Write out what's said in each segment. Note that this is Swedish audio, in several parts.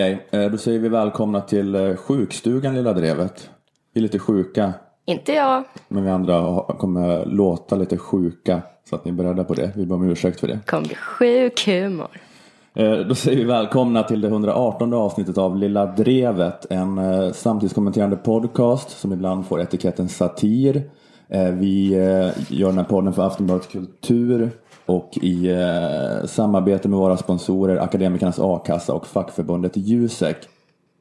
Okej, eh, då säger vi välkomna till eh, sjukstugan Lilla Drevet. Vi är lite sjuka, Inte jag. men vi andra kommer låta lite sjuka. Så att ni är beredda på det. Vi ber om ursäkt för det. kommer bli sjuk humor. Eh, Då säger vi välkomna till det 118 avsnittet av Lilla Drevet. En samtidskommenterande podcast som ibland får etiketten satir. Vi gör den här podden för Aftonbladets Kultur och i eh, samarbete med våra sponsorer Akademikernas A-kassa och fackförbundet Jusek.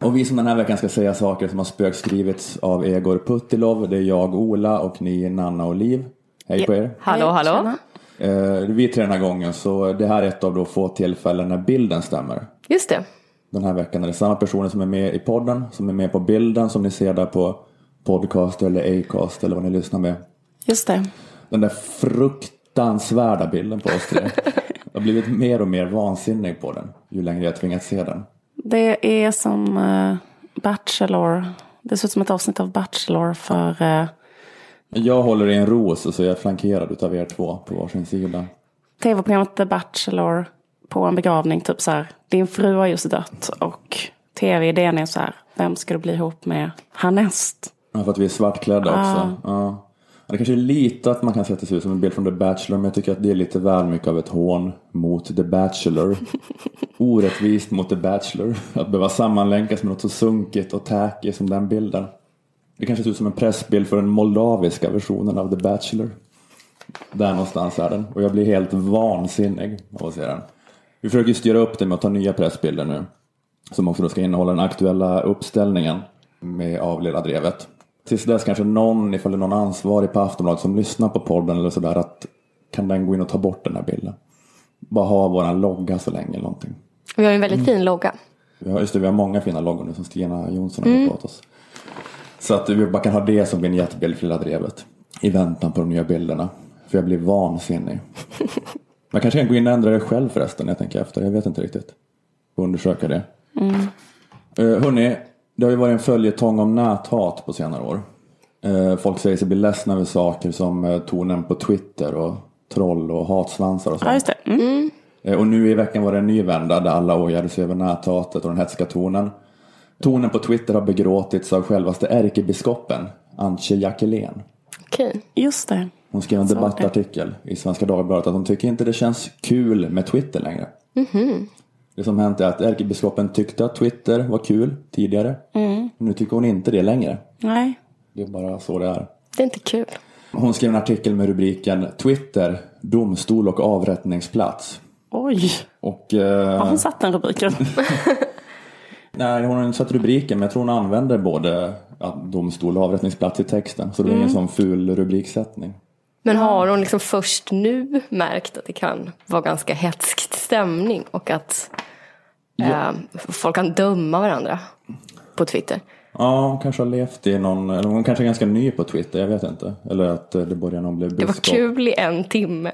Och vi som den här veckan ska säga saker som har spökskrivits av Egor Puttilov. Det är jag, Ola och ni, Nanna och Liv. Hej på er. Hallå, Hej, hallå. tjena. Eh, Vi är tre den här gången så det här är ett av de få tillfällen när bilden stämmer. Just det. Den här veckan är det samma personer som är med i podden som är med på bilden som ni ser där på podcast eller Acast eller vad ni lyssnar med. Just det. Den där fruktansvärda bilden på oss tre. Jag har blivit mer och mer vansinnig på den ju längre jag tvingats se den. Det är som eh, Bachelor. Det ser ut som ett avsnitt av Bachelor för eh, Jag håller i en ros och så är jag flankerad av er två på varsin sida. tv-programmet The Bachelor på en begravning. Typ så här, din fru har just dött och tv-idén är så här, vem ska du bli ihop med härnäst? Ja, för att vi är svartklädda också. Ja, Det kanske är lite att man kan se att det ser ut som en bild från The Bachelor men jag tycker att det är lite väl mycket av ett hån mot The Bachelor. Orättvist mot The Bachelor. Att behöva sammanlänkas med något så sunkigt och tacky som den bilden. Det kanske ser ut som en pressbild för den moldaviska versionen av The Bachelor. Där någonstans är den. Och jag blir helt vansinnig av att se den. Vi försöker styra upp det med att ta nya pressbilder nu. Som också då ska innehålla den aktuella uppställningen med av Lilla Drevet. Tills dess kanske någon, ifall det är någon ansvarig på Aftonbladet som lyssnar på podden eller sådär, att kan den gå in och ta bort den här bilden? Bara ha våran logga så länge eller någonting. Vi har en väldigt fin logga. Har, just det, vi har många fina loggor nu som Stina Jonsson har mm. åt oss. Så att vi bara kan ha det som vignettbild för Lilla Drevet. I väntan på de nya bilderna. För jag blir vansinnig. Man kanske kan gå in och ändra det själv förresten, jag tänker efter. Jag vet inte riktigt. Undersöka det. Mm. Uh, hörni, det har ju varit en följetong om näthat på senare år. Eh, folk säger sig bli ledsna över saker som eh, tonen på Twitter och troll och hatsvansar och sånt. Ja, just det. Mm. Eh, Och nu i veckan var det en ny vända där alla ojade sig över näthatet och den hetska tonen. Tonen på Twitter har begråtits av självaste ärkebiskopen, Antje Jackelén. Okej. Just det. Hon skrev en debattartikel i Svenska Dagbladet att hon tycker inte det känns kul med Twitter längre. Det som hänt är att ärkebiskopen tyckte att Twitter var kul tidigare. Nu tycker hon inte det längre. Nej. Det är bara så det är. Det är inte kul. Hon skrev en artikel med rubriken Twitter, domstol och avrättningsplats. Oj. Och, eh, Har hon satt den rubriken? Nej, hon har inte satt rubriken men jag tror hon använder både ja, domstol och avrättningsplats i texten. Så det är ingen sån ful rubriksättning. Men har hon liksom först nu märkt att det kan vara ganska hetsk stämning och att eh, folk kan döma varandra på Twitter? Ja, hon kanske har levt i någon, eller hon kanske är ganska ny på Twitter, jag vet inte. Eller att eh, det börjar någon bli Det var kul i en timme.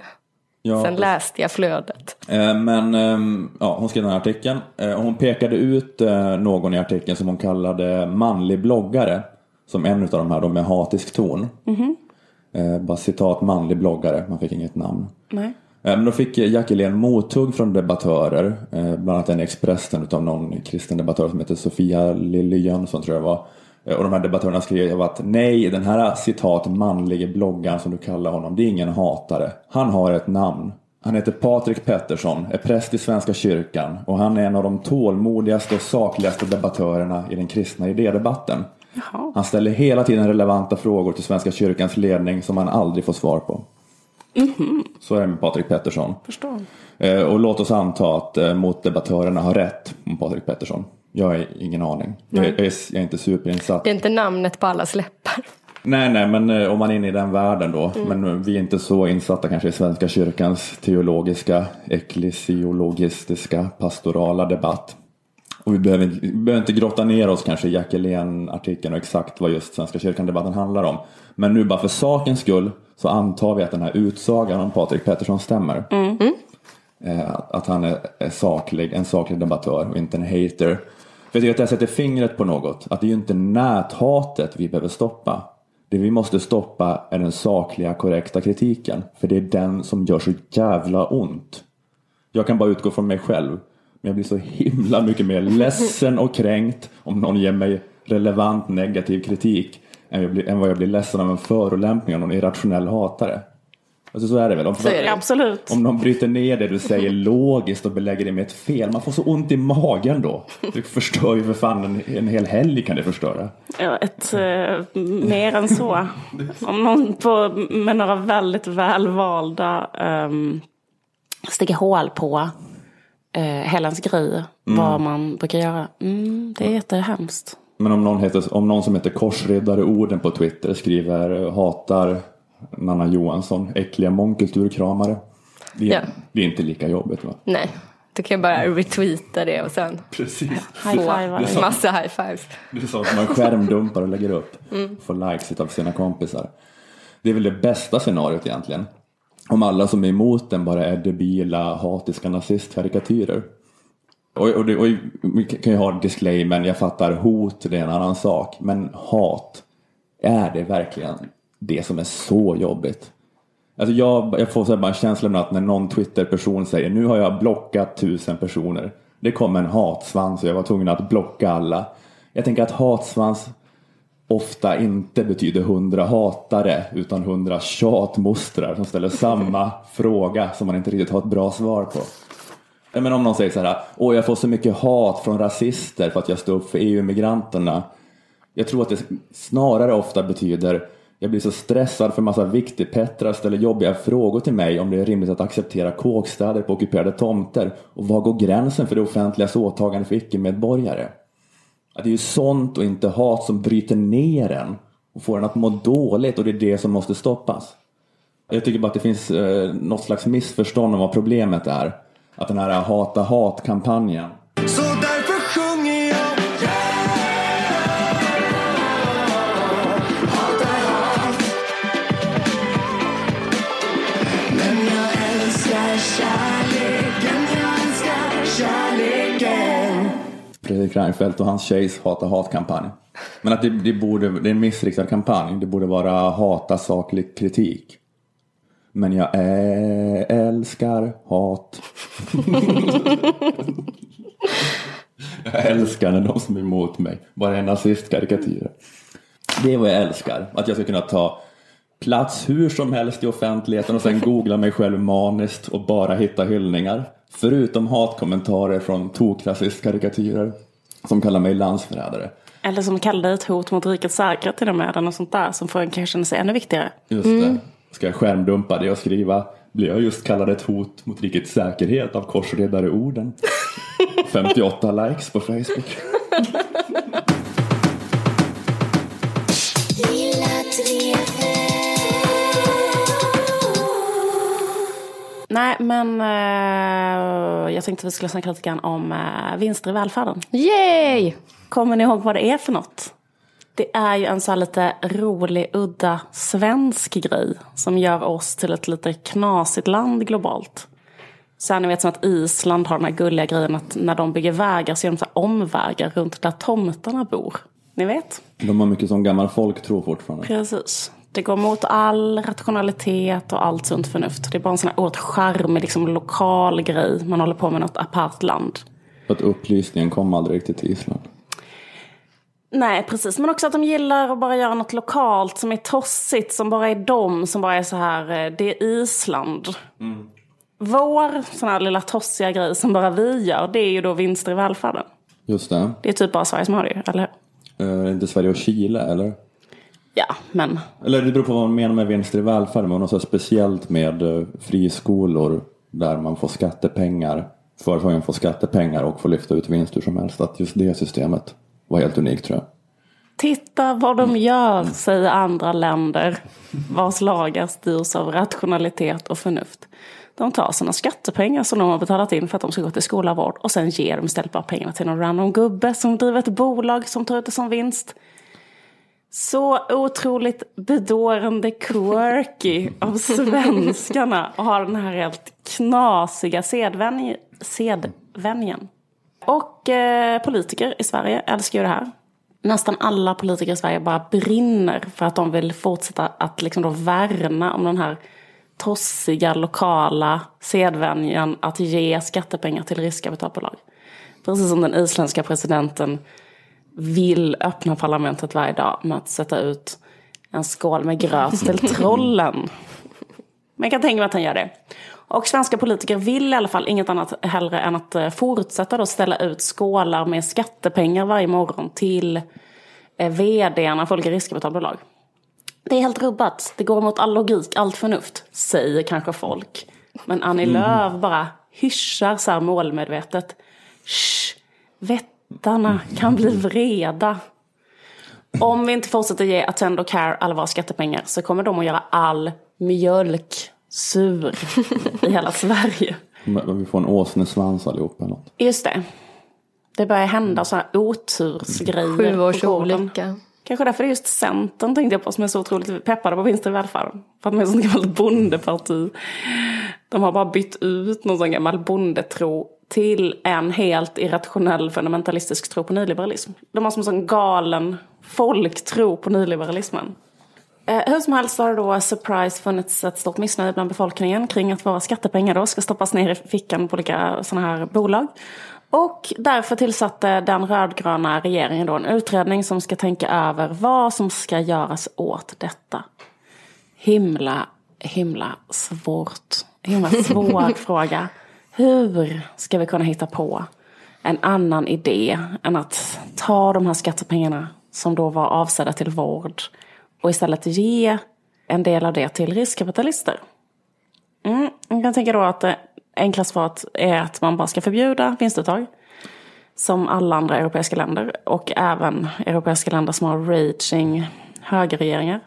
Ja, Sen läste jag flödet. Eh, Men ehm, ja, hon skrev den här artikeln. Hon pekade ut eh, någon i artikeln som hon kallade manlig bloggare. Som en av de här då med hatisk ton. Eh, Bara citat manlig bloggare, man fick inget namn. Nej. Eh, Men då fick Jackelén mothugg från debattörer. eh, Bland annat en Expressen utav någon kristen debattör som heter Sofia Lilly Jönsson tror jag var. Eh, Och de här debattörerna skrev att nej, den här citat manlige bloggaren som du kallar honom, det är ingen hatare. Han har ett namn. Han heter Patrik Pettersson, är präst i Svenska kyrkan och han är en av de tålmodigaste och sakligaste debattörerna i den kristna idédebatten. Jaha. Han ställer hela tiden relevanta frågor till Svenska kyrkans ledning som han aldrig får svar på. Så är det med Patrik Pettersson. Förstår. Eh, och låt oss anta att eh, motdebattörerna har rätt om Patrik Pettersson. Jag har ingen aning. Jag, jag, är, jag är inte superinsatt. Det är inte namnet på allas läppar. Nej, nej, men eh, om man är inne i den världen då. Men eh, vi är inte så insatta kanske i Svenska kyrkans teologiska, eklesiologistiska, pastorala debatt. Och vi behöver, inte- vi behöver inte grotta ner oss kanske i Jackelén-artikeln och exakt vad just Svenska kyrkan-debatten handlar om. Men nu bara för sakens skull så antar vi att den här utsagan om Patrik Pettersson stämmer. Eh, att- att han är, är saklig, en saklig debattör och inte en hater. För jag tycker att det sätter fingret på något. Att det är ju inte näthatet vi behöver stoppa. Det vi måste stoppa är den sakliga, korrekta kritiken. För det är den som gör så jävla ont. Jag kan bara utgå från mig själv. Men jag blir så himla mycket mer ledsen och kränkt om någon ger mig relevant negativ kritik än, blir, än vad jag blir ledsen av en förolämpning av någon irrationell hatare. Alltså så är det väl? Om, det. Absolut. om någon bryter ner det du säger logiskt och belägger det med ett fel, man får så ont i magen då. Du förstör ju för fan en, en hel helg kan det förstöra. Ja, ett, eh, mer än så. Om någon på, med några väldigt välvalda um, sticker hål på uh, Helens grej. Vad man brukar göra. Mm, det är jättehemskt. Men om någon, heter, om någon som heter Korsriddare Orden på Twitter skriver hatar Nanna Johansson, äckliga mångkulturkramare. Det, Ja. det är inte lika jobbigt va? Nej, du kan bara retweeta det och sen Precis. High five. få massa high fives. Det är sånt man skärmdumpar och lägger upp. Får likes av sina kompisar. Det är väl det bästa scenariot egentligen. Om alla som är emot den bara är debila, hatiska nazistkarikatyrer. Och, och, och vi kan ju ha disclaimen, jag fattar hot, det är en annan sak. Men hat, är det verkligen det som är så jobbigt? Alltså jag, jag får så här bara känslan av att när någon Twitter-person säger nu har jag blockat tusen personer. Det kom en hatsvans och jag var tvungen att blocka alla. Jag tänker att hatsvans ofta inte betyder hundra hatare utan hundra tjatmostrar som ställer samma fråga som man inte riktigt har ett bra svar på. Men om någon säger så här, åh jag får så mycket hat från rasister för att jag står upp för EU-migranterna. Jag tror att det snarare ofta betyder jag blir så stressad för massa viktigpettrar ställer jobbiga frågor till mig om det är rimligt att acceptera kåkstäder på ockuperade tomter och var går gränsen för det offentligas åtagande för icke-medborgare? Att det är ju sånt och inte hat som bryter ner en och får en att må dåligt och det är det som måste stoppas. Jag tycker bara att det finns eh, något slags missförstånd om vad problemet är. Att den här hata hat-kampanjen Så Fredrik Reinfeldt och hans tjejs hata hat-kampanj. Men att det, det, borde, det är en missriktad kampanj. Det borde vara hata saklig kritik. Men jag älskar hat. jag älskar när de som är emot mig bara är nazistkarikatyrer. Det är vad jag älskar. Att jag ska kunna ta plats hur som helst i offentligheten och sen googla mig själv maniskt och bara hitta hyllningar. Förutom hatkommentarer från tokrasistkarikatyrer som kallar mig landsförrädare. Eller som kallar det ett hot mot rikets säkerhet till och med. Eller något sånt där som får en kanske känna sig ännu viktigare. Just det. Ska jag skärmdumpa det och skriva blir jag just kallad ett hot mot rikets säkerhet av korsredare orden. 58 likes på Facebook. Nej, men eh, jag tänkte att vi skulle snacka lite grann om eh, vinster i välfärden. Yay! Kommer ni ihåg vad det är för något? Det är ju en så här lite rolig, udda svensk grej som gör oss till ett lite knasigt land globalt. Så här, ni vet som att Island har den här gulliga grejen att när de bygger vägar så gör de så här omvägar runt där tomtarna bor. Ni vet? De har mycket som gammal folk tror fortfarande. Precis. Det går mot all rationalitet och allt sunt förnuft. Det är bara en sån här oerhört charmig, liksom, lokal grej. Man håller på med något apart land. Att upplysningen kom aldrig riktigt till Island. Nej, precis. Men också att de gillar att bara göra något lokalt som är tossigt. Som bara är de som bara är så här, eh, det är Island. Vår sån här lilla tossiga grej som bara vi gör, det är ju då vinster i välfärden. Just det. Det är typ bara Sverige som har det, eller hur? Eh, inte Sverige och Chile eller? Ja, men Eller det beror på vad man menar med vinster i välfärden. Men något så här speciellt med eh, friskolor där man får skattepengar. Företagen får skattepengar och får lyfta ut vinst hur som helst. Att just det systemet var helt unikt tror jag. titta vad de gör, säger andra länder. Vars lagar styrs av rationalitet och förnuft. De tar sina skattepengar som de har betalat in för att de ska gå till skola och vård. Och sen ger de istället bara pengarna till någon random gubbe som driver ett bolag som tar ut det som vinst. Så otroligt bedårande quirky av svenskarna att ha den här helt knasiga sedvänj- sedvänjen. Och eh, politiker i Sverige älskar ju det här. Nästan alla politiker i Sverige bara brinner för att de vill fortsätta att liksom då värna om den här tossiga lokala sedvänjan att ge skattepengar till riskkapitalbolag. Precis som den isländska presidenten vill öppna parlamentet varje dag med att sätta ut en skål med gröt till trollen. Men jag kan tänka mig att han gör det. Och svenska politiker vill i alla fall inget annat hellre än att eh, fortsätta då ställa ut skålar med skattepengar varje morgon till eh, vdarna för olika riskkapitalbolag. Det är helt rubbat. Det går emot all logik, allt förnuft, säger kanske folk. Men Annie Lööf bara hyschar så här målmedvetet. Shh, vättarna kan bli vreda. Om vi inte fortsätter ge Attendo Care alla våra skattepengar så kommer de att göra all mjölk sur i hela Sverige. Men Vi får en åsnesvans allihop eller något. Just det. Det börjar hända så här otursgrejer Sju års olycka. Kanske därför det är just Centern tänkte jag på som är så otroligt peppade på vinster i välfärden. För att de är ett sånt gammalt bondeparti. De har bara bytt ut någon sån gammal bondetro till en helt irrationell fundamentalistisk tro på nyliberalism. De har som en sån galen folktro på nyliberalismen. Eh, hur som helst har det då surprise funnits ett stort missnöje bland befolkningen kring att våra skattepengar då ska stoppas ner i fickan på olika sådana här bolag. Och därför tillsatte den rödgröna regeringen då en utredning som ska tänka över vad som ska göras åt detta. Himla, himla svårt. Himla svår fråga. Hur ska vi kunna hitta på en annan idé än att ta de här skattepengarna som då var avsedda till vård och istället ge en del av det till riskkapitalister? Mm, jag kan tänka då att det enklaste svaret är att man bara ska förbjuda vinstuttag. Som alla andra europeiska länder. Och även europeiska länder som har raging högerregeringar.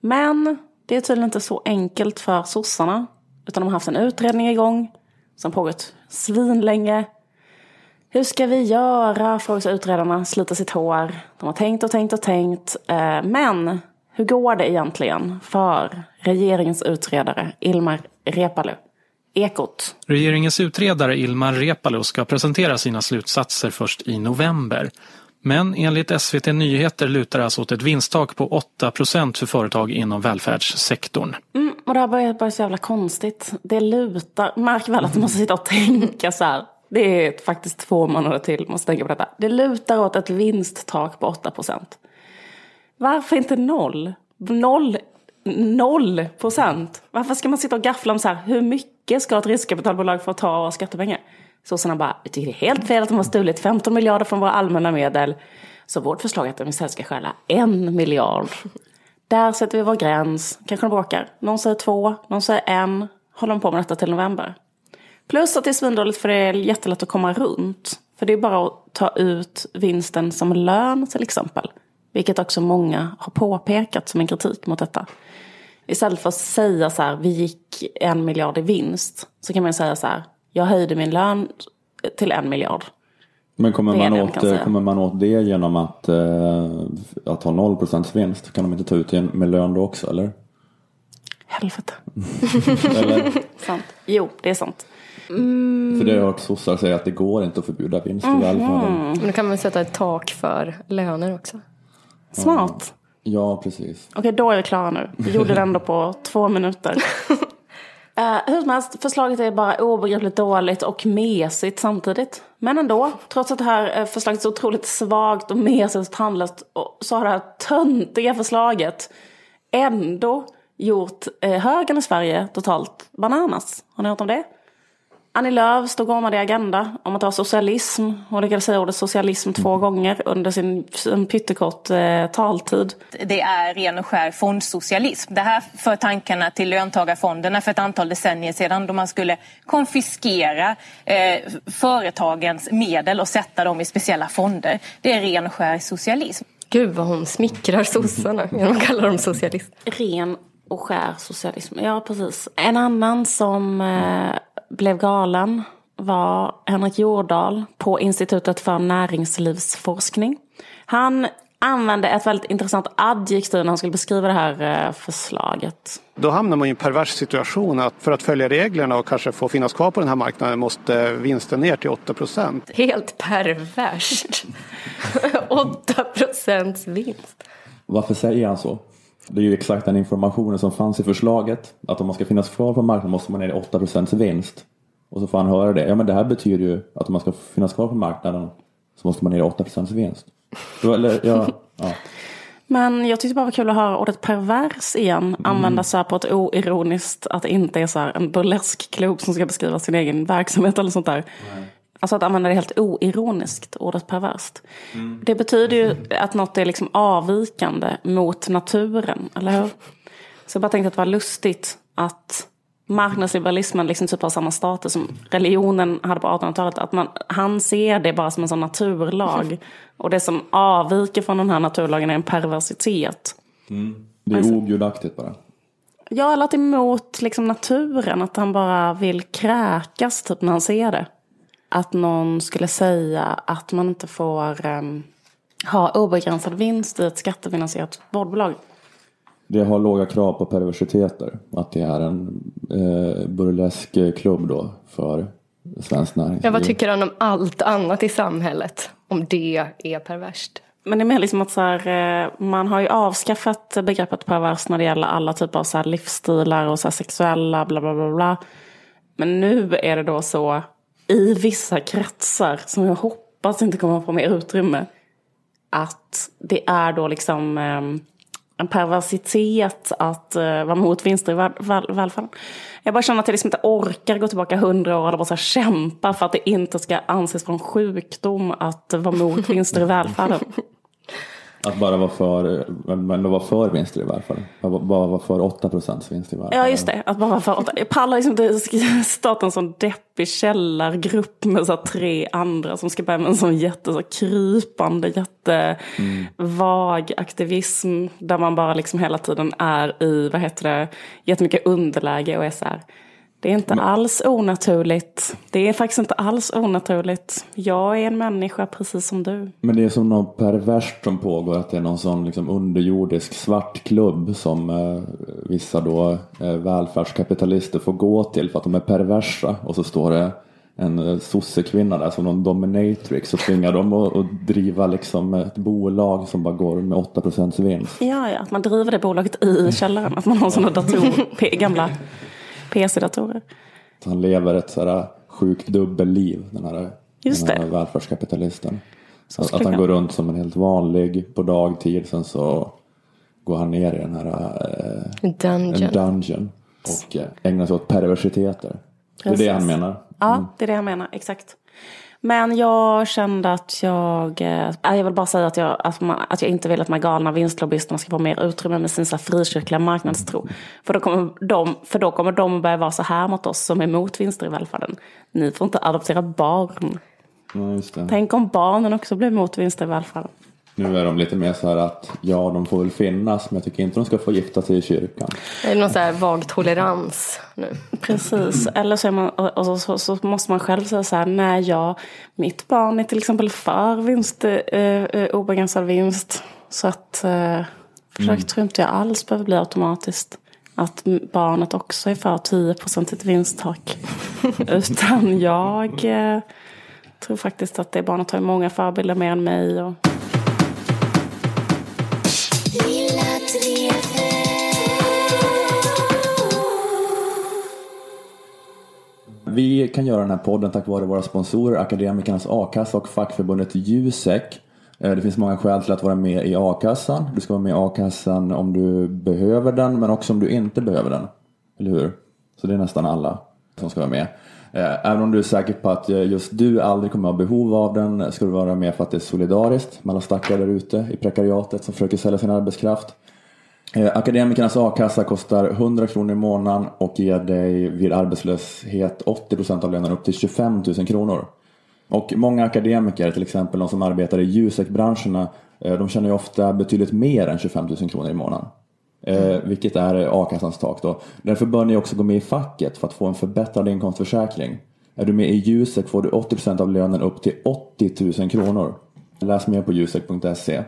Men det är tydligen inte så enkelt för sossarna. Utan de har haft en utredning igång. Som pågått svinlänge. Hur ska vi göra? Frågar sig utredarna, sliter sitt hår. De har tänkt och tänkt och tänkt. Eh, men hur går det egentligen för regeringens utredare Ilmar Reepalu? Ekot. Regeringens utredare Ilmar Reepalu ska presentera sina slutsatser först i november. Men enligt SVT Nyheter lutar det alltså åt ett vinsttak på 8 för företag inom välfärdssektorn. Mm, och det här börjar bara så jävla konstigt. Det lutar, märk väl att du måste sitta och tänka så här. Det är faktiskt två månader till, måste tänka på detta. Det lutar åt ett vinsttak på 8 procent. Varför inte noll? Noll, noll procent. Varför ska man sitta och gaffla om så här, hur mycket ska ett riskkapitalbolag få ta av skattepengar? Sossarna bara, vi tycker det är helt fel att de har stulit 15 miljarder från våra allmänna medel. Så vårt förslag är att de istället ska stjäla en miljard. Där sätter vi vår gräns. Kanske de bråkar. Någon säger två, någon säger en. Håller de på med detta till november. Plus att det är svindåligt för det är jättelätt att komma runt. För det är bara att ta ut vinsten som lön till exempel. Vilket också många har påpekat som en kritik mot detta. Istället för att säga så här, vi gick en miljard i vinst. Så kan man säga så här, jag höjde min lön till en miljard. Men kommer man, åt, kommer man åt det genom att, eh, att ha 0% vinst? Kan de inte ta ut det med lön då också eller? Helvete. eller? Sant. Jo, det är sant. För det har jag hört sossar säga att det går inte att förbjuda vinst i välfärden. Men då kan man sätta ett tak för löner också. Smart. Ja, precis. Okej, då är vi klara nu. Vi gjorde det ändå på två minuter. Eh, hur som helst, förslaget är bara obegripligt dåligt och mesigt samtidigt. Men ändå, trots att det här eh, förslaget är så otroligt svagt och mesigt och tandlöst så har det här töntiga förslaget ändå gjort eh, högern i Sverige totalt bananas. Har ni hört om det? Annie Lööf stod ordnad i Agenda om att var socialism. Hon lyckades säga ordet socialism två gånger under sin, sin pyttekort eh, taltid. det är ren och skär fondsocialism. Det här för tankarna till löntagarfonderna för ett antal decennier sedan då man skulle konfiskera eh, företagens medel och sätta dem i speciella fonder. Det är ren och skär socialism. Gud vad hon smickrar sossarna genom att kalla dem socialister. ren och skär socialism. Ja, precis. En annan som eh, blev galen var Henrik Jordahl på Institutet för näringslivsforskning. Han använde ett väldigt intressant adjektiv när han skulle beskriva det här eh, förslaget. Då hamnar man i en pervers situation att för att följa reglerna och kanske få finnas kvar på den här marknaden måste vinsten ner till 8 procent. Helt perverst. 8 procents vinst. Varför säger han så? Det är ju exakt den informationen som fanns i förslaget. Att om man ska finnas kvar på marknaden måste man ner i 8% vinst. Och så får han höra det. Ja men det här betyder ju att om man ska finnas kvar på marknaden så måste man ner i 8% vinst. Eller, ja, ja. Men jag tyckte bara det var kul att höra ordet pervers igen användas så här på ett oironiskt, att det inte är så här en burleskklubb som ska beskriva sin egen verksamhet eller sånt där. Alltså att använda det helt oironiskt, ordet perverst. Det betyder ju att något är liksom avvikande mot naturen, eller hur? Så jag bara tänkte att det var lustigt att marknadsliberalismen liksom typ har samma status som religionen hade på 1800-talet. Att man, han ser det bara som en sån naturlag. Och det som avviker från den här naturlagen är en perversitet. Det är ogudaktigt bara. Ja, eller att emot liksom, naturen. Att han bara vill kräkas typ när han ser det. Att någon skulle säga att man inte får ehm, ha obegränsad vinst i ett skattefinansierat vårdbolag. Det har låga krav på perversiteter. Att det är en eh, burlesk klubb då för svenskt näringsliv. Ja, vad tycker han om allt annat i samhället? Om det är perverst? Men det är mer liksom att så här, eh, man har ju avskaffat begreppet pervers när det gäller alla typer av så här livsstilar och så här sexuella bla bla bla bla. Men nu är det då så i vissa kretsar som jag hoppas inte kommer att få mer utrymme. Att det är då liksom eh, en perversitet att eh, vara mot vinster i väl, väl, välfärden. Jag bara känner att jag liksom inte orkar gå tillbaka hundra år och bara så kämpa för att det inte ska anses vara en sjukdom att vara mot vinster i välfärden. Att bara vara för, men vara för vinster i välfärden. Bara bara vara för 8% vinst i välfärden. Ja just det, att bara för Jag pallar liksom inte starta en sån deppig källargrupp med så tre andra som ska börja med en sån jätte så krypande, jättevag aktivism. Där man bara liksom hela tiden är i, vad heter det, jättemycket underläge och är så här. Det är inte alls onaturligt. Det är faktiskt inte alls onaturligt. Jag är en människa precis som du. Men det är som något perverst som pågår. Att det är någon sån liksom underjordisk svart klubb som eh, vissa då eh, välfärdskapitalister får gå till för att de är perversa. Och så står det en eh, sossekvinna där som någon dominatrix och tvingar dem att, driva liksom ett bolag som bara går med 8% vinst. Ja, ja, att man driver det bolaget i källaren. Att man har sådana datorer, gamla PC-datorer. Han lever ett sådär sjukt dubbelliv, den här, Just den här det. välfärdskapitalisten. Så Att, att han går runt som en helt vanlig på dagtid, sen så går han ner i den här eh, Dungeon. en dungeon och eh, ägnar sig åt perversiteter. Det är det han menar. Ja, det är det jag menar. Exakt. Men jag kände att jag... eh, Jag vill bara säga att jag, att, man, att jag inte vill att de här galna vinstlobbyisterna ska få mer utrymme med sin så frikyrkliga marknadstro. För då, kommer de, för då kommer de börja vara så här mot oss som är emot vinster i välfärden. Ni får inte adoptera barn. Ja. Tänk om barnen också blir emot vinster i välfärden. Nu är de lite mer så här att ja, de får väl finnas, men jag tycker inte de ska få gifta sig i kyrkan. Det är någon så här vag tolerans nu. Precis, eller så, är man, och och så, så, så måste man själv säga så här, nej ja, mitt barn är till exempel för vinst, eh, eh, obegränsad vinst. Så att eh, försök tror inte jag alls behöver bli automatiskt. Att barnet också är för 10% ett vinsttak. Utan jag eh, tror faktiskt att det barnet har många förebilder mer än mig. Och, Vi kan göra den här podden tack vare våra sponsorer Akademikernas A-kassa och fackförbundet Jusek. Eh, det finns många skäl till att vara med i a-kassan. Du ska vara med i a-kassan om du behöver den men också om du inte behöver den. Eller hur? Så det är nästan alla som ska vara med. Eh, även om du är säker på att eh, just du aldrig kommer ha behov av den ska du vara med för att det är solidariskt med alla stackare där ute i prekariatet som försöker sälja sin arbetskraft. Eh, Akademikernas a-kassa kostar 100 kronor i månaden och ger dig vid arbetslöshet 80% av lönen upp till 25 000 kronor. Och många akademiker, till exempel de som arbetar i Jusek-branscherna, eh, de tjänar ju ofta betydligt mer än 25 000 kronor i månaden. Eh, vilket är a-kassans tak då. Därför bör ni också gå med i facket för att få en förbättrad inkomstförsäkring. Är du med i Jusek får du 80% av lönen upp till 80 000 kronor. Läs mer på jusek.se.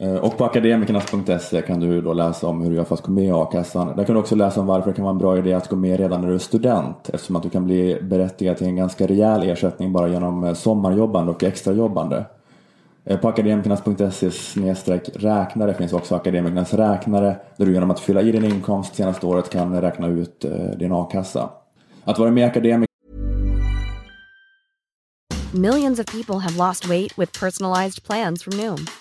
Eh, och på akademikernas.se kan du då läsa om hur du gör för att gå med i a-kassan. Där kan du också läsa om varför det kan vara en bra idé att gå med redan när du är student. Eftersom att du kan bli berättigad till en ganska rejäl ersättning bara genom eh, sommarjobbande och extrajobbande. Eh, på akademikernas.se räknare finns också akademikernas räknare där du genom att fylla i din inkomst senaste året kan räkna ut din a-kassa. Att vara med i akademiker Millions of people have lost weight with personalized plans from Noom,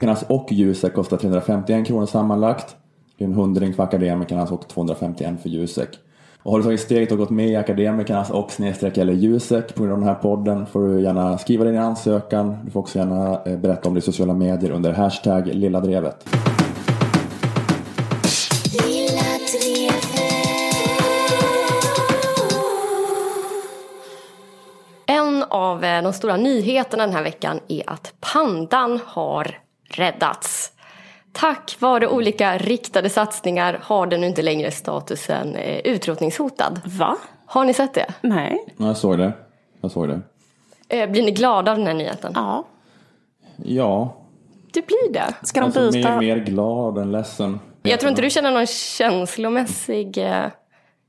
Akademikernas och Jusek kostar 351 kronor sammanlagt. Det är en hundring för Akademikernas och 251 för Jusek. Och har du tagit steget och gått med i Akademikernas och snedstreck eller Jusek på grund av den här podden får du gärna skriva din ansökan. Du får också gärna eh, berätta om det i sociala medier under hashtag lilla drevet. En av eh, de stora nyheterna den här veckan är att pandan har räddats. Tack vare olika riktade satsningar har den nu inte längre statusen eh, utrotningshotad. Va? Har ni sett det? Nej. Ja, Jag såg det. Jag såg det. Eh, Blir ni glada av den här nyheten? Ja. Ja, Du blir det. Ska de alltså byta? mer, mer glad än ledsen. Jag tror inte du känner någon känslomässig... eh,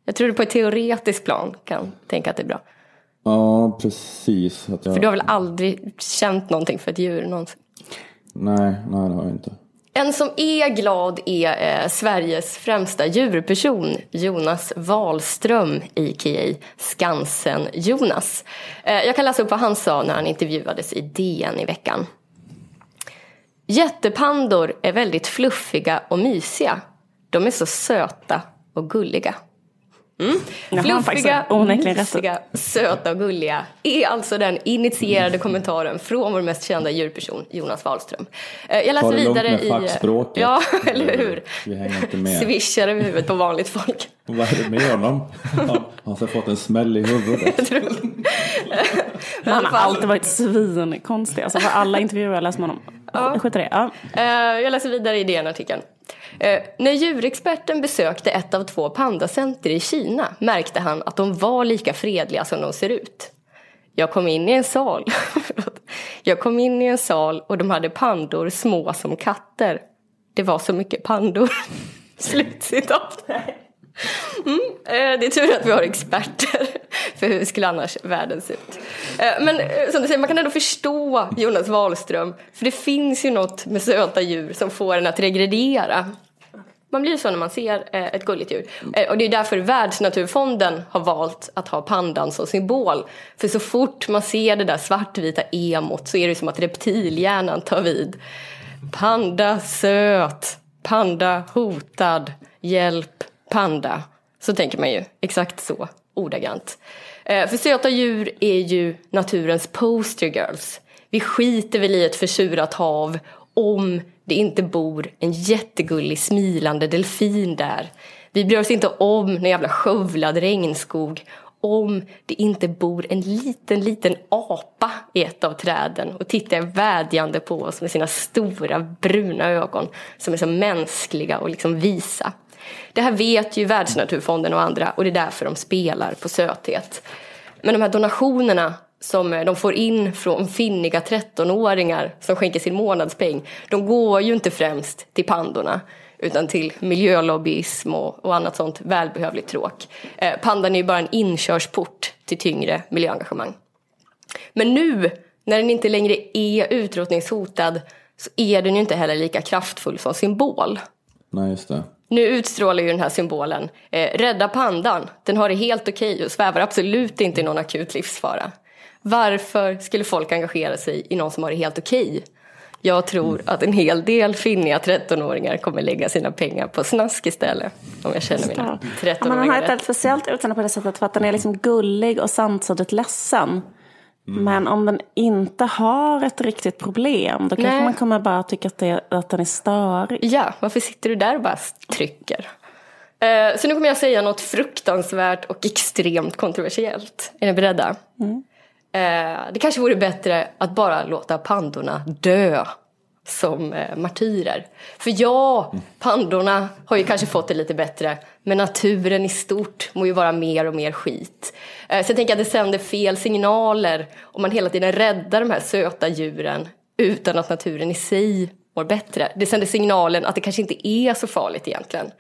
Jag tror du på ett teoretiskt plan kan tänka att det är bra. Ja, precis. Att jag... För du har väl aldrig känt någonting för ett djur någonsin? Nej, nej det har jag inte. En som är glad är eh, Sveriges främsta djurperson, Jonas Wahlström, a.k.a. Skansen-Jonas. Eh, jag kan läsa upp vad han sa när han intervjuades i DN i veckan. Jättepandor är väldigt fluffiga och mysiga. De är så söta och gulliga. Mm. Fluffiga, mysiga, söta och gulliga är alltså den initierade kommentaren från vår mest kända djurperson, Jonas Wahlström. Eh, Jag läser vidare med i... fackspråket. Ja, eller hur? Vi hänger inte med. Svischar över huvudet på vanligt folk. Vad är det med honom? Han har fått en smäll i huvudet. Han har alltid varit svinkonstig. Alltså för alla intervjuer jag läst med honom. Ja. I det. Ja. Eh, Jag läser vidare i DN-artikeln. Eh, När djurexperten besökte ett av två pandacenter i Kina märkte han att de var lika fredliga som de ser ut. Jag kom in i en sal. Jag kom in i en sal och de hade pandor små som katter. Det var så mycket pandor. Slutcitat. Mm, eh, det är tur att vi har experter. För hur skulle annars världen se ut? Eh, men eh, som du säger, man kan ändå förstå Jonas Wahlström. För det finns ju något med söta djur som får en att regredera. Man blir så när man ser ett gulligt djur. Och det är därför Världsnaturfonden har valt att ha pandan som symbol. För så fort man ser det där svartvita emot så är det som att reptilhjärnan tar vid. Panda söt, panda hotad, hjälp, panda. Så tänker man ju, exakt så, ordagrant. Eh, för söta djur är ju naturens poster girls. Vi skiter väl i ett försurat hav om det inte bor en jättegullig smilande delfin där. Vi bryr oss inte om en jävla skövlad regnskog om det inte bor en liten, liten apa i ett av träden och tittar vädjande på oss med sina stora bruna ögon som är så mänskliga och liksom visa. Det här vet ju Världsnaturfonden och andra och det är därför de spelar på söthet. Men de här donationerna som de får in från finniga 13-åringar som skänker sin månadspeng, de går ju inte främst till pandorna utan till miljölobbyism och, och annat sånt välbehövligt tråk. Eh, pandan är ju bara en inkörsport till tyngre miljöengagemang. Men nu, när den inte längre är utrotningshotad, så är den ju inte heller lika kraftfull som symbol. Nej, just det. Nu utstrålar ju den här symbolen eh, rädda pandan. Den har det helt okej och svävar absolut inte i någon akut livsfara. Varför skulle folk engagera sig i någon som har det helt okej? Jag tror att en hel del finniga 13-åringar kommer lägga sina pengar på snask istället. Om jag känner mina Ja, men han har 13-åringar ett väldigt speciellt utseende på det sättet för att den är liksom gullig och samtidigt ledsen. Men om den inte har ett riktigt problem då kanske Nej. man kommer bara tycka att, det, att den är störig. Ja, varför sitter du där och bara trycker? Eh, så nu kommer jag säga något fruktansvärt och extremt kontroversiellt. Är ni beredda? Eh, det kanske vore bättre att bara låta pandorna dö som eh, martyrer. För ja, pandorna har ju kanske fått det lite bättre, men naturen i stort må ju vara mer och mer skit. Eh, så jag tänker att det sänder fel signaler om man hela tiden räddar de här söta djuren utan att naturen i sig mår bättre. Det sänder signalen att det kanske inte är så farligt egentligen.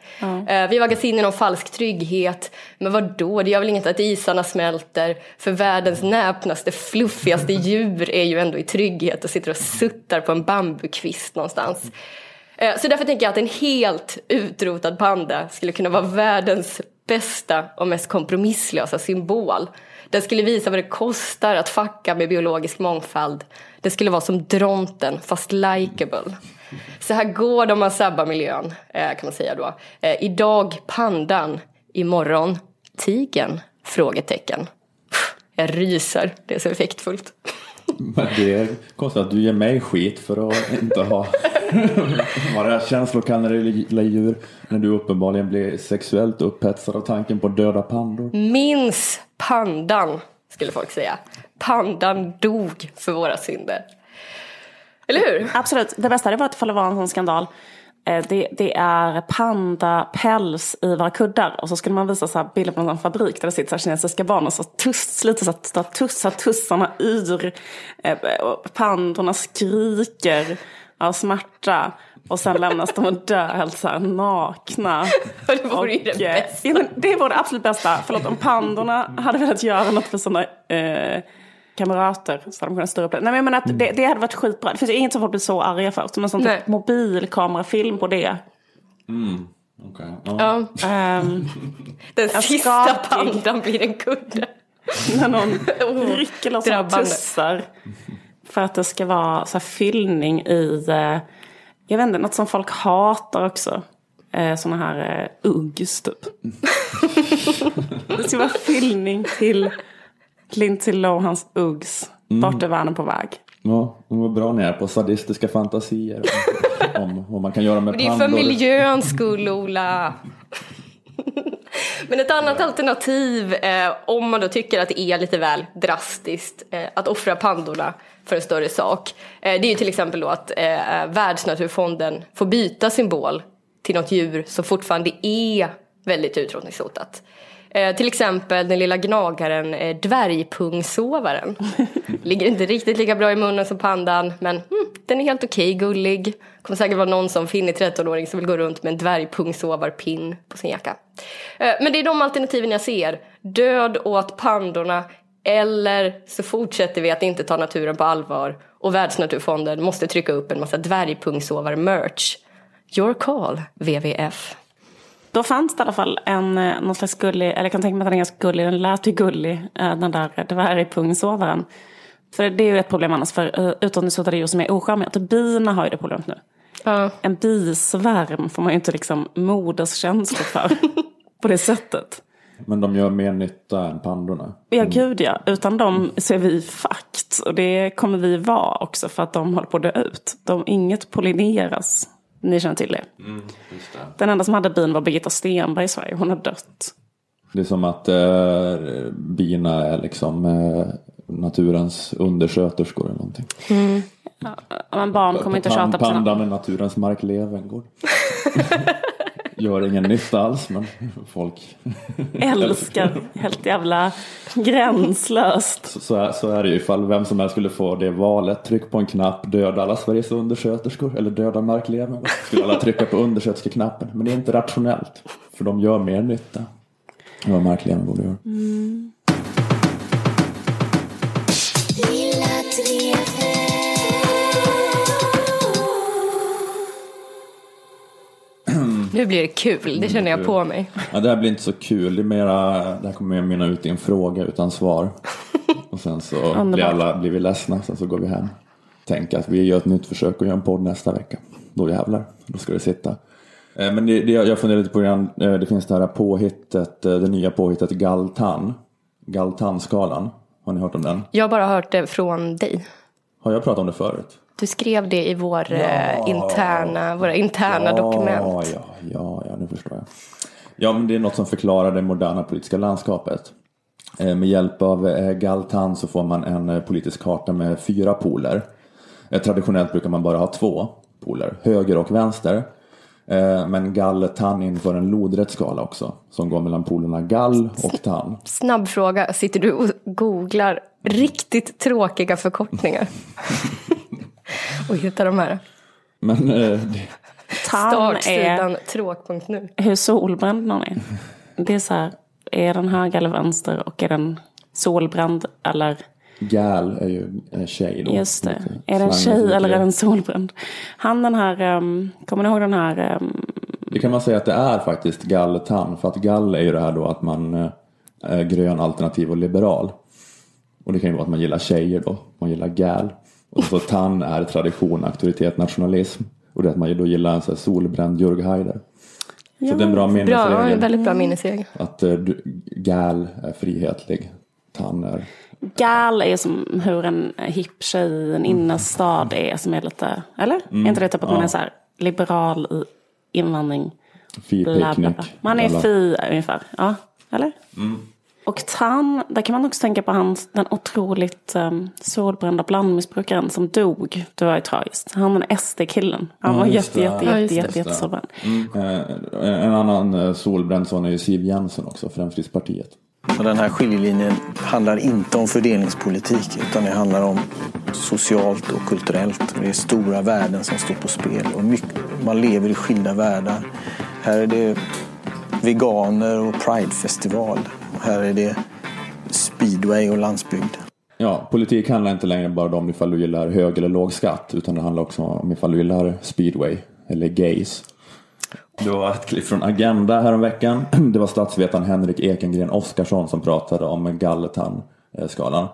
Eh, Vi vaggas in i någon falsk trygghet. Men vad då? det gör väl inget att isarna smälter? För världens näpnaste, fluffigaste djur är ju ändå i trygghet och sitter och suttar på en bambukvist någonstans. Eh, Så därför tänker jag att en helt utrotad panda skulle kunna vara världens bästa och mest kompromisslösa symbol. Den skulle visa vad det kostar att fucka med biologisk mångfald. Det skulle vara som dronten, fast likeable. Så här går det om man sabbar miljön, eh, kan man säga då. Eh, idag pandan, imorgon tigen? Frågetecken. Jag ryser, det är så effektfullt. Men det är konstigt att du ger mig skit för att inte ha vara känslokall när det gäller djur. När du uppenbarligen blir sexuellt upphetsad av tanken på döda pandor. Minns pandan, skulle folk säga. Pandan dog för våra synder. Eller hur? Absolut. Det bästa hade varit ifall det var en sån skandal. Eh, Det, det är pandapäls i våra kuddar. Och så skulle man visa så här bilder på någon fabrik där det sitter så här kinesiska barn och så tuss, lite så att tussar tussarna ur. Eh, och Pandorna skriker av smärta. Och sen lämnas de att dö helt så här nakna. Det vore ju det Och, eh, bästa. Ja, men det vore det absolut bästa. Förlåt, om pandorna hade velat göra något för sina eh, kamrater så hade de kunnat störa upp det. Nej, men jag menar att det, det hade varit skitbra. Det finns ju inget som folk blir så arga för. Som en sån typ mobilkamerafilm på det. Okej, ja. Ja, Ehm, den sista skakig. pandan blir en kudde. när någon Oh, rycker loss tussar. För att det ska vara så här fyllning i, eh, jag vet inte, något som folk hatar också. Eh, såna här eh, Uggs typ. det ska vara fyllning till Lindsay Lohans Uggs. Vart är världen på väg? Ja, vad bra ni är på sadistiska fantasier om, vad man kan göra med Det är pandor. för miljöns skull, Ola. Men ett annat alternativ, eh, om man då tycker att det är lite väl drastiskt eh, att offra pandorna för en större sak. Eh, det är ju till exempel då att eh, Världsnaturfonden får byta symbol till något djur som fortfarande är väldigt utrotningshotat. Eh, till exempel den lilla gnagaren eh, dvärgpungsovaren. Ligger inte riktigt lika bra i munnen som pandan men mm, den är helt okej gullig. kommer säkert vara någon som finnig 13-åring som vill gå runt med en dvärgpungsovarpinn på sin jacka. Eh, men det är de alternativen jag ser. Död åt pandorna eller så fortsätter vi att inte ta naturen på allvar och Världsnaturfonden måste trycka upp en massa dvärgpungsovar-merch. Your call, WWF. Då fanns det i alla fall en, eh, någon slags gullig, eller jag kan tänka mig att den är ganska gullig, den lät ju gullig, eh, den där dvärgpungsovaren. För det är ju ett problem annars för uh, utrotningshotade djur som är ocharmiga. Typ Bina har ju det problemet nu. Ja. En bisvärm får man ju inte liksom moderskänslor för på det sättet. Men de gör mer nytta än pandorna. Ja, gud ja. Utan dem så är vi fakt. Och det kommer vi vara också för att de håller på att dö ut. De, inget pollineras. Ni känner till det. Den enda som hade bin var Birgitta Stenberg i Sverige. Hon har dött. Det är som att eh, bina är liksom eh, naturens undersköterskor eller någonting. Men barn kommer inte att tjata på sina... Pandan är naturens Mark Levengood. Gör ingen nytta alls men folk. älskar helt jävla gränslöst. Så, så, är, så är det ju ifall vem som helst skulle få det valet. Tryck på en knapp, döda alla Sveriges undersköterskor. Eller döda Mark Levengood. Skulle alla trycka på undersköterskeknappen. Men det är inte rationellt. För de gör mer nytta. än vad Mark Levengood gör. Nu blir det kul, det känner jag på mig. Ja, det här blir inte så kul. Det, är mera, det här kommer mer mynna ut i en fråga utan svar. Och sen så blir, alla, blir vi ledsna, sen så går vi hem. Tänk att vi gör ett nytt försök och gör en podd nästa vecka. Då jävlar, då ska det sitta. Eh, Men det, det, jag funderar lite på grann, eh, det finns det här påhittet, eh, det nya påhittet Galtan. Galtanskalan. Har ni hört om den? Jag har bara hört det från dig. Har jag pratat om det förut? Du skrev det i vår eh, interna, våra interna dokument. Ja, ja, ja, nu förstår jag. Ja, men det är något som förklarar det moderna politiska landskapet. Eh, Med hjälp av eh, Galtan så får man en politisk karta med fyra poler. Traditionellt brukar man bara ha två poler, höger och vänster. Men gall-tann inför en lodrätt skala också, som går mellan polerna gall och tann. Snabb fråga, sitter du och googlar riktigt tråkiga förkortningar? och hittar de här. Men eh, Tann Startsidan tråk.nu. hur solbränd man är. Det är så här, är den höger eller vänster och är den solbränd eller gal är ju en tjej då. Just det. Är det en tjej eller det. är den solbränd? Han den här, um, kommer ni ihåg den här, um, Det kan man säga att det är faktiskt gall-tann. För att gall är ju det här då att man eh, är grön, alternativ och liberal. Och det kan ju vara att man gillar tjejer då. Man gillar gal. Och så tann är tradition, auktoritet, nationalism. Och det är att man ju då gillar en sån här solbränd Jörg Haider. Så det är en bra Bra, minnesregel. en väldigt bra minnesregel. Att du, gal är frihetlig. Tann är gal är som hur en hipp tjej i en innerstad är som är lite, eller? Mm. Är inte det typ att man är så här liberal i invandring? fi Bla, bla, picknick. bla. Man är fi ungefär, ja, eller? Mm. Och Tan, där kan man också tänka på hans, den otroligt um, solbrända blandmissbrukaren som dog. Det var ju tragiskt. Han den SD-killen. Han Ja, var just jätte, det. jätte, Ja, jätte, jätte, Just det. jättesolbränd. Eh, En annan eh, solbränd sån är ju Siv Jensen också, Fremskrittspartiet. Och den här skiljelinjen handlar inte om fördelningspolitik utan det handlar om socialt och kulturellt. Det är stora värden som står på spel och mycket, man lever i skilda världar. Här är det veganer och pridefestival. Och här är det speedway och landsbygd. Ja, politik handlar inte längre bara om ifall du gillar hög eller låg skatt utan det handlar också om ifall du gillar speedway eller gays. Det var ett klipp från Agenda häromveckan. Det var statsvetaren Henrik Ekengren Oskarsson som pratade om Galletan-skalan.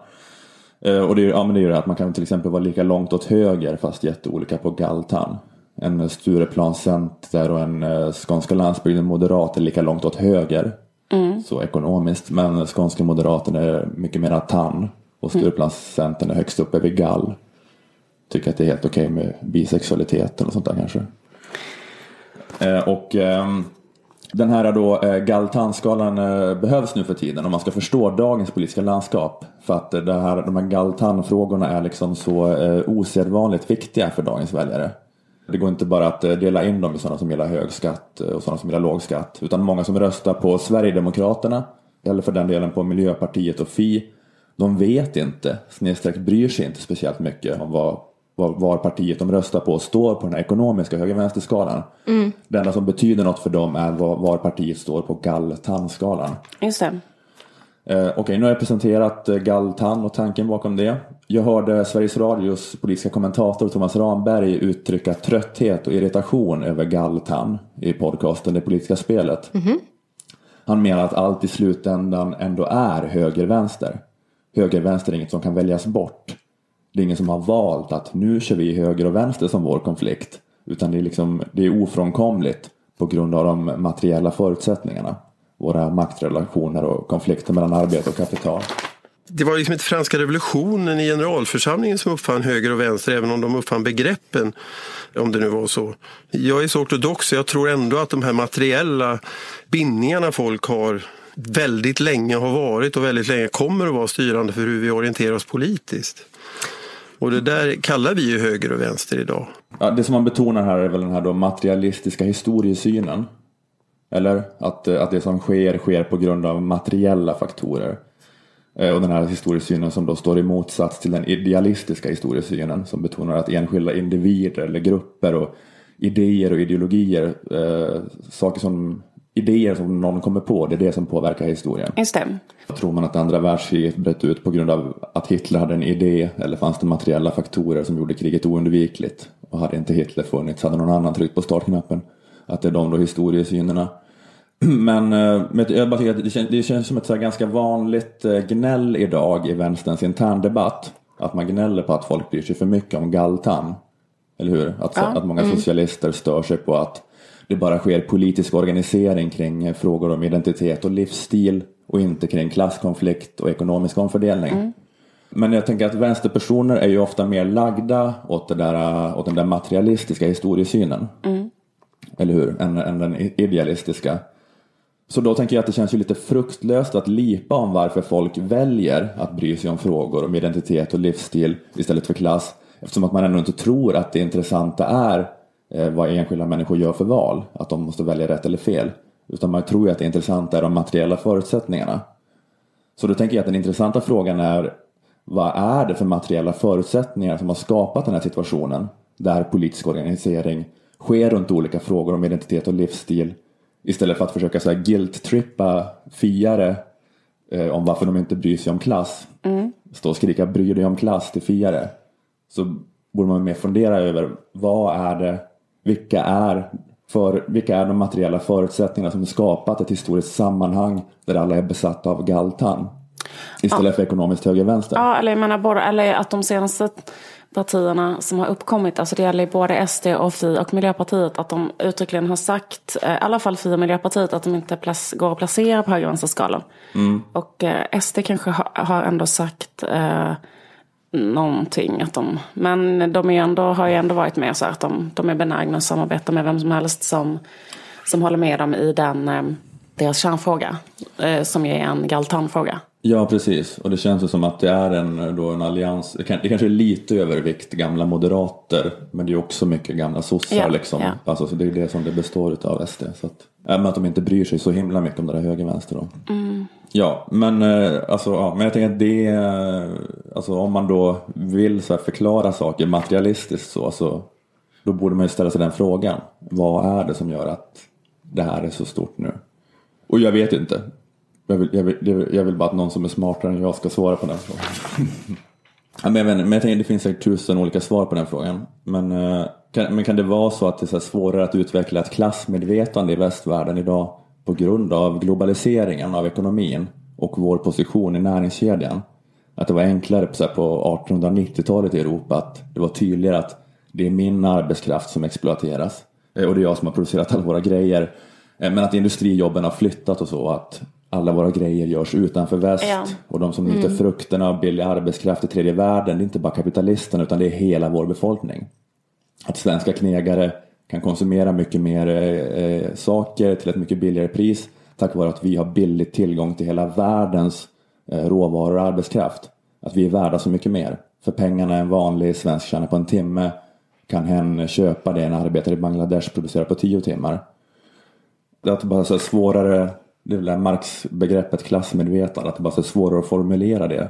Eh, och det är, ja, men det är ju det att man kan till exempel vara lika långt åt höger fast jätteolika på Galtan. En Stureplanscenter och en eh, Skånska landsbygden moderat är lika långt åt höger. Så ekonomiskt. Men Skånska moderaten är mycket mer tann. Och Stureplanscentern är högst uppe vid gall. Tycker att det är helt okej med bisexualiteten och sånt där kanske. Eh, och ehm, den här då eh, Galtan-skalan eh, behövs nu för tiden om man ska förstå dagens politiska landskap. För att eh, det här, de här Galtan-frågorna är liksom så eh, osedvanligt viktiga för dagens väljare. Det går inte bara att eh, dela in dem i sådana som gillar hög skatt eh, och sådana som gillar låg skatt. Utan många som röstar på Sverigedemokraterna eller för den delen på Miljöpartiet och Fi. De vet inte, snedstreck bryr sig inte speciellt mycket om vad, var partiet de röstar på står på den här ekonomiska höger-vänster-skalan. Det enda som betyder något för dem är var, var partiet står på gall-tannskalan. Just det. Eh, Okej, nu har jag presenterat eh, Gall-Tann och tanken bakom det. Jag hörde Sveriges Radios politiska kommentator Thomas Ramberg uttrycka trötthet och irritation över Gall-Tann i podcasten Det politiska spelet. Han menar att allt i slutändan ändå är höger-vänster. Höger-vänster är inget som kan väljas bort. Det är ingen som har valt att nu kör vi höger och vänster som vår konflikt. Utan det är, liksom, det är ofrånkomligt på grund av de materiella förutsättningarna. Våra maktrelationer och konflikter mellan arbete och kapital. Det var liksom inte franska revolutionen i generalförsamlingen som uppfann höger och vänster, även om de uppfann begreppen, om det nu var så. Jag är så ortodox, så jag tror ändå att de här materiella bindningarna folk har väldigt länge har varit och väldigt länge kommer att vara styrande för hur vi orienterar oss politiskt. Och det där kallar vi ju höger och vänster idag. Ja, det som man betonar här är väl den här då materialistiska historiesynen. Eller att, eh, att det som sker, sker på grund av materiella faktorer. Eh, Och den här historiesynen som då står i motsats till den idealistiska historiesynen som betonar att enskilda individer eller grupper och idéer och ideologier, eh, saker som idéer som någon kommer på, det är det som påverkar historien. Just det. Tror man att andra världskriget bröt ut på grund av att Hitler hade en idé eller fanns det materiella faktorer som gjorde kriget oundvikligt? Och hade inte Hitler funnits hade någon annan tryckt på startknappen. Att det är de då historiesynerna. Men, eh, men jag bara tycker att det känns, det känns som ett så ganska vanligt eh, gnäll idag i vänsterns interndebatt. Att man gnäller på att folk bryr sig för mycket om galtan. Eller hur? Att, att många socialister stör sig på att det bara sker politisk organisering kring eh, frågor om identitet och livsstil och inte kring klasskonflikt och ekonomisk omfördelning. Men jag tänker att vänsterpersoner är ju ofta mer lagda åt, där, åt den där materialistiska historiesynen. Eller hur? Än, än den idealistiska. Så då tänker jag att det känns ju lite fruktlöst att lipa om varför folk väljer att bry sig om frågor om identitet och livsstil istället för klass. Eftersom att man ändå inte tror att det intressanta är eh, vad enskilda människor gör för val. Att de måste välja rätt eller fel. Utan man tror ju att det intressanta är de materiella förutsättningarna. Så då tänker jag att den intressanta frågan är vad är det för materiella förutsättningar som har skapat den här situationen där politisk organisering sker runt olika frågor om identitet och livsstil istället för att försöka så här guilt-trippa fiare eh, om varför de inte bryr sig om klass. Stå och skrika bryr dig om klass till fiare. Så borde man mer fundera över vad är det, vilka är, för, vilka är de materiella förutsättningarna som skapat ett historiskt sammanhang där alla är besatta av galtan. Istället för ekonomiskt höger-vänster. Ja, eller jag menar både, eller att de senaste partierna som har uppkommit, alltså det gäller både SD och Fi och Miljöpartiet, att de uttryckligen har sagt, eh, i alla fall Fi och Miljöpartiet, att de inte går att placera på höger-vänster-skalan. Och eh, SD kanske har, ändå sagt eh, någonting, att de, men de är ändå, har ju ändå varit med så att de, de är benägna att samarbeta med vem som helst som, som håller med dem i den, eh, deras kärnfråga, eh, som är en galtanfråga. Ja, precis. Och det känns ju som att det är en, då en allians. Det, kan, det kanske är lite övervikt gamla moderater. Men det är också mycket gamla sossar. Ja, liksom. ja. Alltså, så det är det som det består av SD. Så att, även att de inte bryr sig så himla mycket om det där höger-vänster. Då. Ja, men, eh, alltså, ja, men jag tänker att det är, alltså, om man då vill så förklara saker materialistiskt så, alltså, då borde man ju ställa sig den frågan. Vad är det som gör att det här är så stort nu? Och jag vet inte. Jag vill, jag, vill, jag vill bara att någon som är smartare än jag ska svara på den frågan. ja, men, jag vet, men jag tänker det finns säkert tusen olika svar på den frågan. Men, eh, kan, men kan det vara så att det är så här svårare att utveckla ett klassmedvetande i västvärlden idag på grund av globaliseringen av ekonomin och vår position i näringskedjan? Att det var enklare på, på 1890-talet i Europa att det var tydligare att det är min arbetskraft som exploateras eh, och det är jag som har producerat alla våra grejer. Eh, men att industrijobben har flyttat och så att alla våra grejer görs utanför väst Ja. och de som nyter frukterna av billig arbetskraft i tredje världen det är inte bara kapitalisterna utan det är hela vår befolkning. Att svenska knegare kan konsumera mycket mer eh, saker till ett mycket billigare pris tack vare att vi har billig tillgång till hela världens eh, råvaror och arbetskraft. Att vi är värda så mycket mer. För pengarna en vanlig svensk tjänar på en timme kan hen köpa det en arbetare i Bangladesh producerar på tio timmar. Det är att bara så svårare, det är väl Marx-begreppet klassmedvetande, att det bara är svårare att formulera det.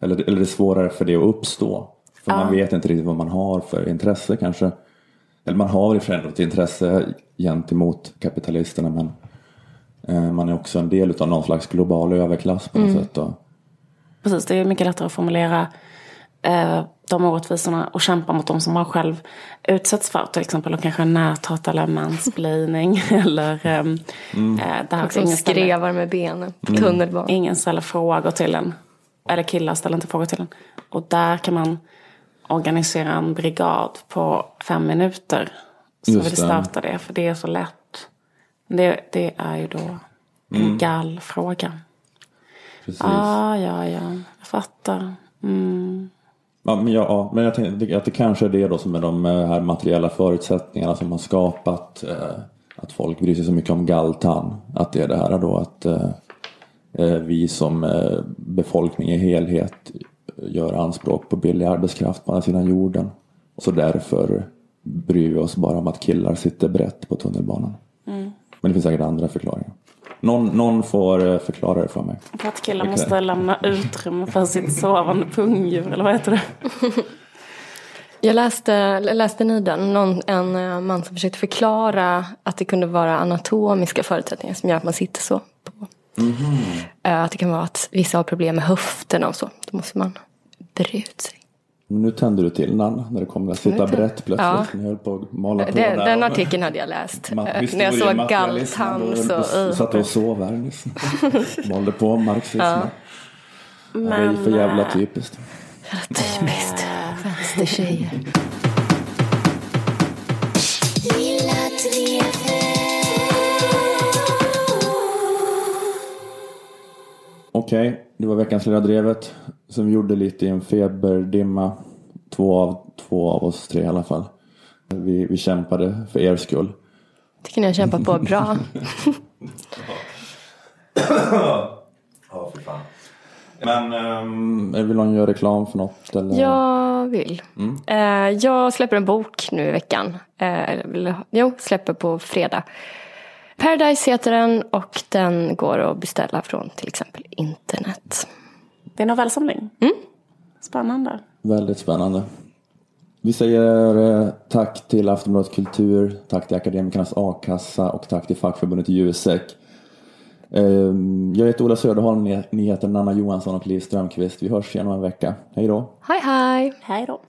Eller, eller det är svårare för det att uppstå. För man vet inte riktigt vad man har för intresse kanske. Eller man har i och ett intresse gentemot kapitalisterna men eh, man är också en del av någon slags global överklass på något sätt. Då. Precis, det är mycket lättare att formulera eh, de orättvisorna och kämpa mot de som man själv utsätts för. Till exempel och kanske näthat eller mansplaining. eller ehm, eh, det här Som skrevar med benen på tunnelbanan. ingen ställer frågor till en. Eller killar ställer inte frågor till en. Och där kan man organisera en brigad på fem minuter. Så Just vill det. starta det, för det är så lätt. Det, det är ju då en gallfråga. Precis. Ah, ja, ja, jag fattar. Mm. Ja, men, ja, ja, men jag tänkte att det kanske är det då som är de eh, här materiella förutsättningarna som har skapat eh, att folk bryr sig så mycket om galtan. Att det är det här då att eh, eh, vi som eh, befolkning i helhet gör anspråk på billig arbetskraft på andra sidan jorden. Så därför bryr vi oss bara om att killar sitter brett på tunnelbanan. Men det finns säkert andra förklaringar. Någon, någon får eh, förklara det för mig. För att killar måste lämna utrymme för sitt sovande pungdjur, eller vad heter det? Jag läste, läste ni den? Någon, en eh, man som försökte förklara att det kunde vara anatomiska förutsättningar som gör att man sitter så. På. Eh, Att det kan vara att vissa har problem med höfterna och så. Då måste man bre ut sig. Men nu tände du till Nanna när det kom att sitta brett plötsligt. Ja. Ni höll på att mala på Den, där. den artikeln hade jag läst. Ma- Eh, När jag såg galtan så... då Satt och sov här nyss. Malde på marxismen. Ja. Det är för jävla eh, typiskt. Typiskt. Vänstertjejer. Okej, det var veckans lilla drevet. Som vi gjorde lite i en feberdimma. Två av, två av oss tre i alla fall. Vi, vi kämpade för er skull. Tycker ni har kämpat på bra. Men um, vill någon göra reklam för något? Eller? Jag vill. Mm. Eh, jag släpper en bok nu i veckan. Eller, jo, släpper på fredag. Paradise heter den och den går att beställa från till exempel internet. Det är en novellsamling. Mm. Spännande. Väldigt spännande. Vi säger eh, tack till Aftonbladet Kultur, tack till Akademikernas A-kassa och tack till fackförbundet Jusek. Eh, jag heter Ola Söderholm, ni heter Nanna Johansson och Liv Strömqvist. Vi hörs igen om en vecka. Hej då! Hej hej! Hej då!